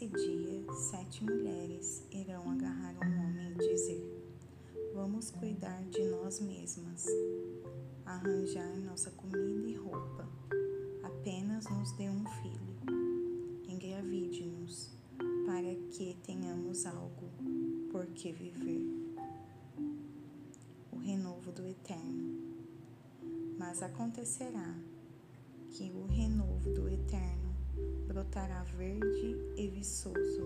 Nesse dia, sete mulheres irão agarrar um homem e dizer: Vamos cuidar de nós mesmas, arranjar nossa comida e roupa. Apenas nos dê um filho. Engravide-nos, para que tenhamos algo por que viver. O renovo do eterno. Mas acontecerá que o renovo do eterno brotará verde e viçoso.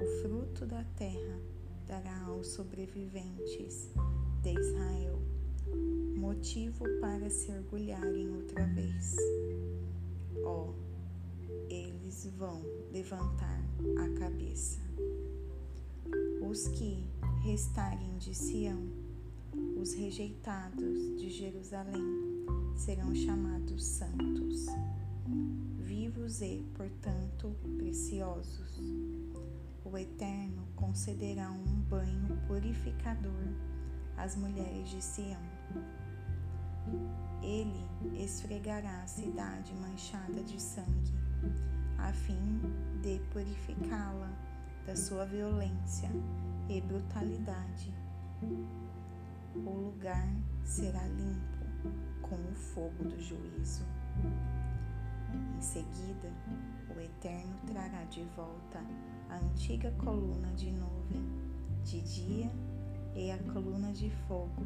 O fruto da terra dará aos sobreviventes de Israel motivo para se orgulharem outra vez. Ó, oh, eles vão levantar a cabeça. Os que restarem de Sião, os rejeitados de Jerusalém, serão chamados santos, vivos e, portanto, preciosos. O Eterno concederá um banho purificador às mulheres de Sião. Ele esfregará a cidade manchada de sangue, a fim de purificá-la da sua violência e brutalidade. O lugar será limpo com o fogo do juízo. Em seguida, o Eterno trará de volta a antiga coluna de nuvem de dia e a coluna de fogo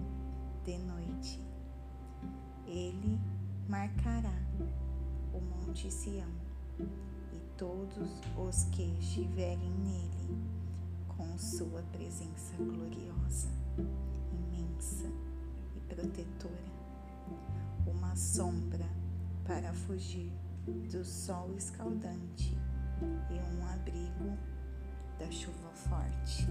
de noite. Ele marcará o Monte Sião e todos os que estiverem nele com sua presença gloriosa, imensa e protetora, uma sombra para fugir do sol escaldante e um abrigo da chuva forte.